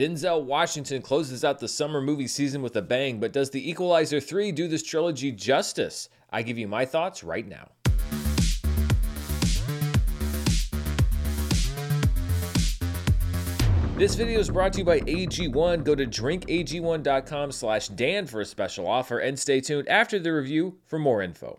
Denzel Washington closes out the summer movie season with a bang, but does The Equalizer 3 do this trilogy justice? I give you my thoughts right now. This video is brought to you by AG1. Go to drinkag1.com slash Dan for a special offer and stay tuned after the review for more info.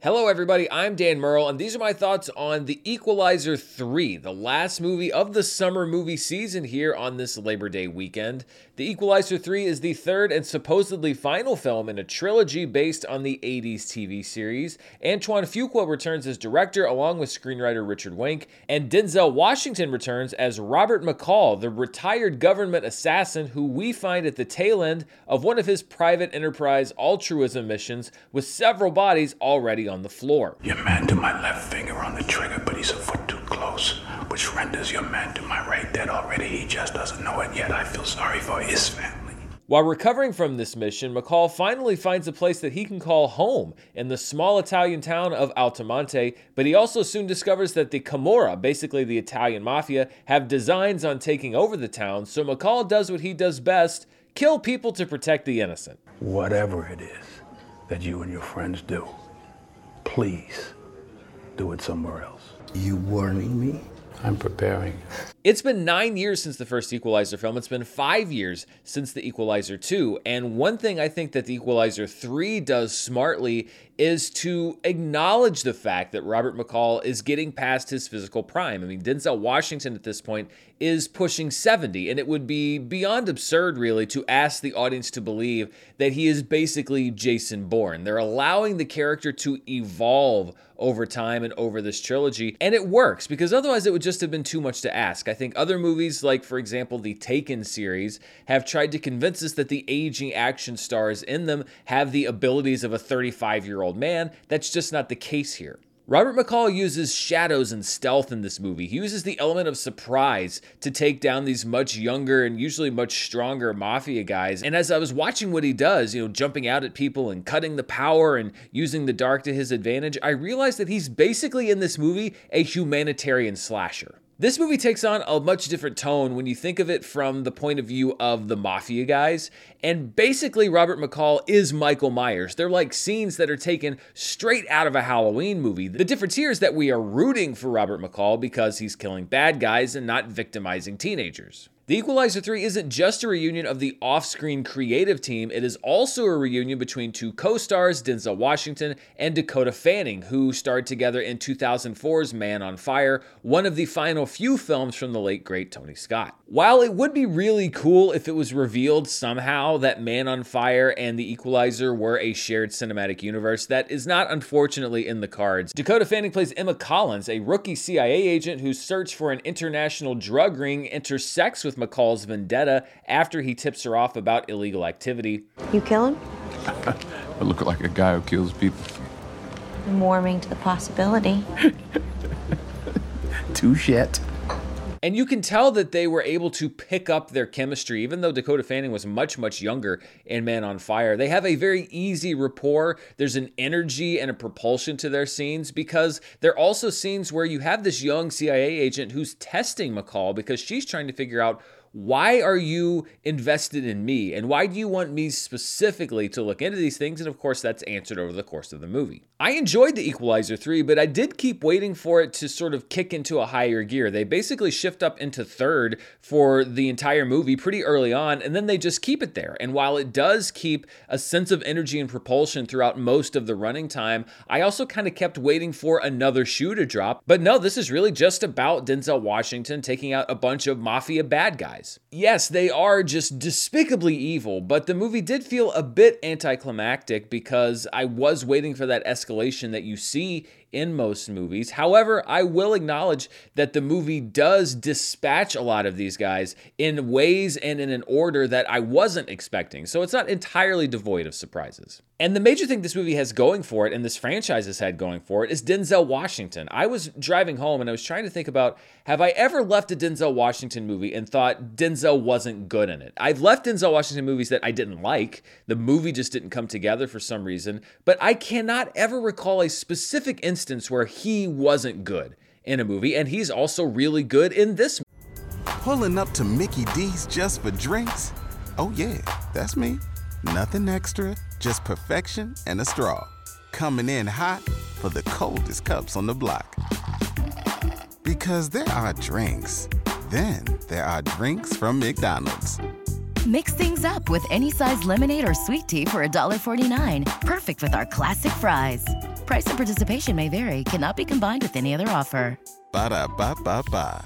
Hello, everybody. I'm Dan Murrell, and these are my thoughts on The Equalizer 3, the last movie of the summer movie season here on this Labor Day weekend. The Equalizer 3 is the third and supposedly final film in a trilogy based on the 80s TV series. Antoine Fuqua returns as director along with screenwriter Richard Wenk, and Denzel Washington returns as Robert McCall, the retired government assassin who we find at the tail end of one of his private enterprise altruism missions with several bodies already on the floor. Your man to my left finger on the trigger, but he's a foot too close, which renders your man to my right dead already. He just doesn't know it yet. I feel sorry for his family. While recovering from this mission, McCall finally finds a place that he can call home in the small Italian town of Altamonte, but he also soon discovers that the Camorra, basically the Italian mafia, have designs on taking over the town, so McCall does what he does best kill people to protect the innocent. Whatever it is that you and your friends do, please do it somewhere else. You warning me? I'm preparing. It's been nine years since the first Equalizer film. It's been five years since the Equalizer 2. And one thing I think that the Equalizer 3 does smartly is to acknowledge the fact that Robert McCall is getting past his physical prime. I mean, Denzel Washington at this point is pushing 70, and it would be beyond absurd, really, to ask the audience to believe that he is basically Jason Bourne. They're allowing the character to evolve over time and over this trilogy, and it works because otherwise it would just have been too much to ask. I think other movies, like, for example, the Taken series, have tried to convince us that the aging action stars in them have the abilities of a 35 year old man. That's just not the case here. Robert McCall uses shadows and stealth in this movie. He uses the element of surprise to take down these much younger and usually much stronger mafia guys. And as I was watching what he does, you know, jumping out at people and cutting the power and using the dark to his advantage, I realized that he's basically in this movie a humanitarian slasher. This movie takes on a much different tone when you think of it from the point of view of the mafia guys. And basically, Robert McCall is Michael Myers. They're like scenes that are taken straight out of a Halloween movie. The difference here is that we are rooting for Robert McCall because he's killing bad guys and not victimizing teenagers. The Equalizer 3 isn't just a reunion of the off screen creative team, it is also a reunion between two co stars, Denzel Washington and Dakota Fanning, who starred together in 2004's Man on Fire, one of the final few films from the late great Tony Scott. While it would be really cool if it was revealed somehow that Man on Fire and The Equalizer were a shared cinematic universe, that is not unfortunately in the cards. Dakota Fanning plays Emma Collins, a rookie CIA agent whose search for an international drug ring intersects with McCall's vendetta after he tips her off about illegal activity. You kill him? I look like a guy who kills people. I'm warming to the possibility. Too shit. And you can tell that they were able to pick up their chemistry, even though Dakota Fanning was much, much younger in Man on Fire. They have a very easy rapport. There's an energy and a propulsion to their scenes because they're also scenes where you have this young CIA agent who's testing McCall because she's trying to figure out why are you invested in me? And why do you want me specifically to look into these things? And of course, that's answered over the course of the movie. I enjoyed The Equalizer 3, but I did keep waiting for it to sort of kick into a higher gear. They basically shift up into third for the entire movie pretty early on, and then they just keep it there. And while it does keep a sense of energy and propulsion throughout most of the running time, I also kind of kept waiting for another shoe to drop. But no, this is really just about Denzel Washington taking out a bunch of mafia bad guys guys. Yes, they are just despicably evil, but the movie did feel a bit anticlimactic because I was waiting for that escalation that you see in most movies. However, I will acknowledge that the movie does dispatch a lot of these guys in ways and in an order that I wasn't expecting. So it's not entirely devoid of surprises. And the major thing this movie has going for it, and this franchise has had going for it, is Denzel Washington. I was driving home and I was trying to think about have I ever left a Denzel Washington movie and thought Denzel wasn't good in it? I've left Denzel Washington movies that I didn't like. The movie just didn't come together for some reason, but I cannot ever recall a specific instance where he wasn't good in a movie, and he's also really good in this Pulling up to Mickey D's just for drinks? Oh, yeah, that's me. Nothing extra, just perfection and a straw. Coming in hot for the coldest cups on the block. Because there are drinks, then there are drinks from McDonald's. Mix things up with any size lemonade or sweet tea for $1.49. Perfect with our classic fries. Price and participation may vary, cannot be combined with any other offer. Ba da ba ba ba.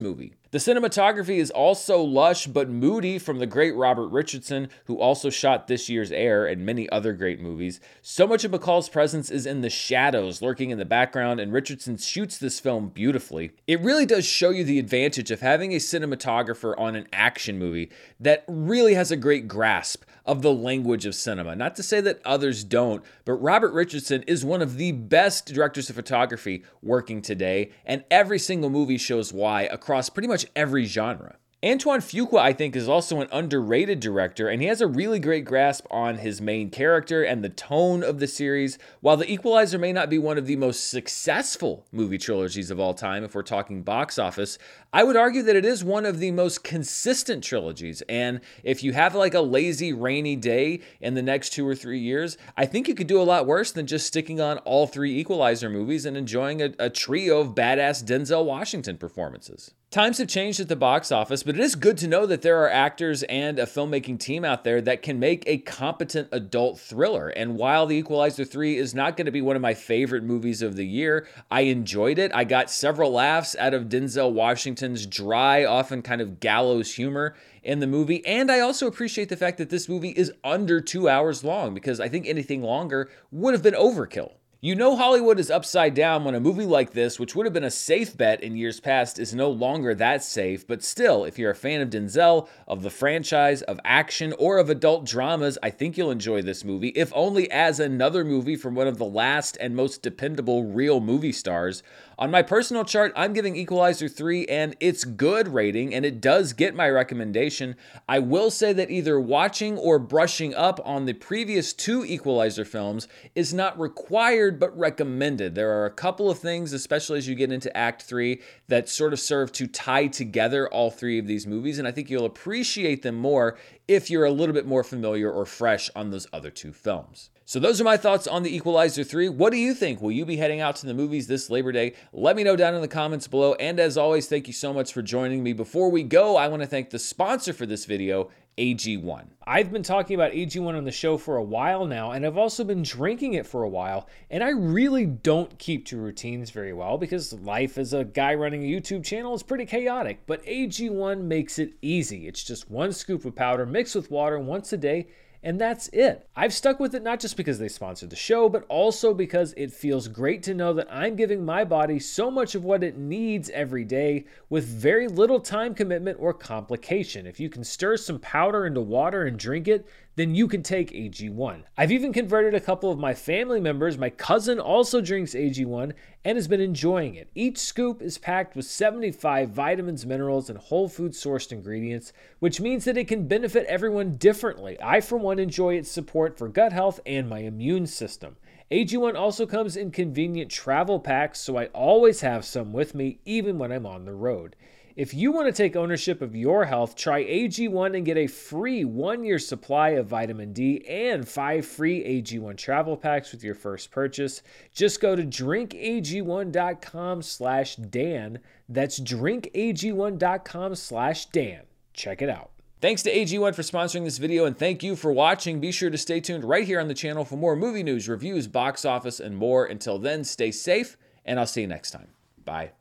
movie. The cinematography is also lush but moody from the great Robert Richardson, who also shot this year's Air and many other great movies. So much of McCall's presence is in the shadows, lurking in the background, and Richardson shoots this film beautifully. It really does show you the advantage of having a cinematographer on an action movie that really has a great grasp of the language of cinema. Not to say that others don't, but Robert Richardson is one of the best directors of photography working today, and every single movie shows why across pretty much every genre. Antoine Fuqua, I think, is also an underrated director, and he has a really great grasp on his main character and the tone of the series. While The Equalizer may not be one of the most successful movie trilogies of all time, if we're talking box office, I would argue that it is one of the most consistent trilogies. And if you have like a lazy, rainy day in the next two or three years, I think you could do a lot worse than just sticking on all three Equalizer movies and enjoying a, a trio of badass Denzel Washington performances. Times have changed at the box office, but it is good to know that there are actors and a filmmaking team out there that can make a competent adult thriller. And while The Equalizer 3 is not going to be one of my favorite movies of the year, I enjoyed it. I got several laughs out of Denzel Dry, often kind of gallows humor in the movie. And I also appreciate the fact that this movie is under two hours long because I think anything longer would have been overkill. You know Hollywood is upside down when a movie like this, which would have been a safe bet in years past, is no longer that safe. But still, if you're a fan of Denzel, of the franchise, of action, or of adult dramas, I think you'll enjoy this movie, if only as another movie from one of the last and most dependable real movie stars. On my personal chart, I'm giving Equalizer 3 and it's good rating, and it does get my recommendation. I will say that either watching or brushing up on the previous two Equalizer films is not required but recommended. There are a couple of things, especially as you get into Act 3, that sort of serve to tie together all three of these movies, and I think you'll appreciate them more if you're a little bit more familiar or fresh on those other two films. So, those are my thoughts on The Equalizer 3. What do you think? Will you be heading out to the movies this Labor Day? Let me know down in the comments below. And as always, thank you so much for joining me. Before we go, I want to thank the sponsor for this video, AG1. I've been talking about AG1 on the show for a while now, and I've also been drinking it for a while. And I really don't keep to routines very well because life as a guy running a YouTube channel is pretty chaotic. But AG1 makes it easy. It's just one scoop of powder mixed with water once a day and that's it. I've stuck with it not just because they sponsored the show, but also because it feels great to know that I'm giving my body so much of what it needs every day with very little time commitment or complication. If you can stir some powder into water and drink it, then you can take AG1. I've even converted a couple of my family members. My cousin also drinks AG1 and has been enjoying it. Each scoop is packed with 75 vitamins, minerals, and whole food sourced ingredients, which means that it can benefit everyone differently. I, for one, enjoy its support for gut health and my immune system. AG1 also comes in convenient travel packs, so I always have some with me even when I'm on the road. If you want to take ownership of your health, try AG1 and get a free one year supply of vitamin D and five free AG1 travel packs with your first purchase. Just go to drinkag1.com slash Dan. That's drinkag1.com slash Dan. Check it out. Thanks to AG1 for sponsoring this video, and thank you for watching. Be sure to stay tuned right here on the channel for more movie news, reviews, box office, and more. Until then, stay safe, and I'll see you next time. Bye.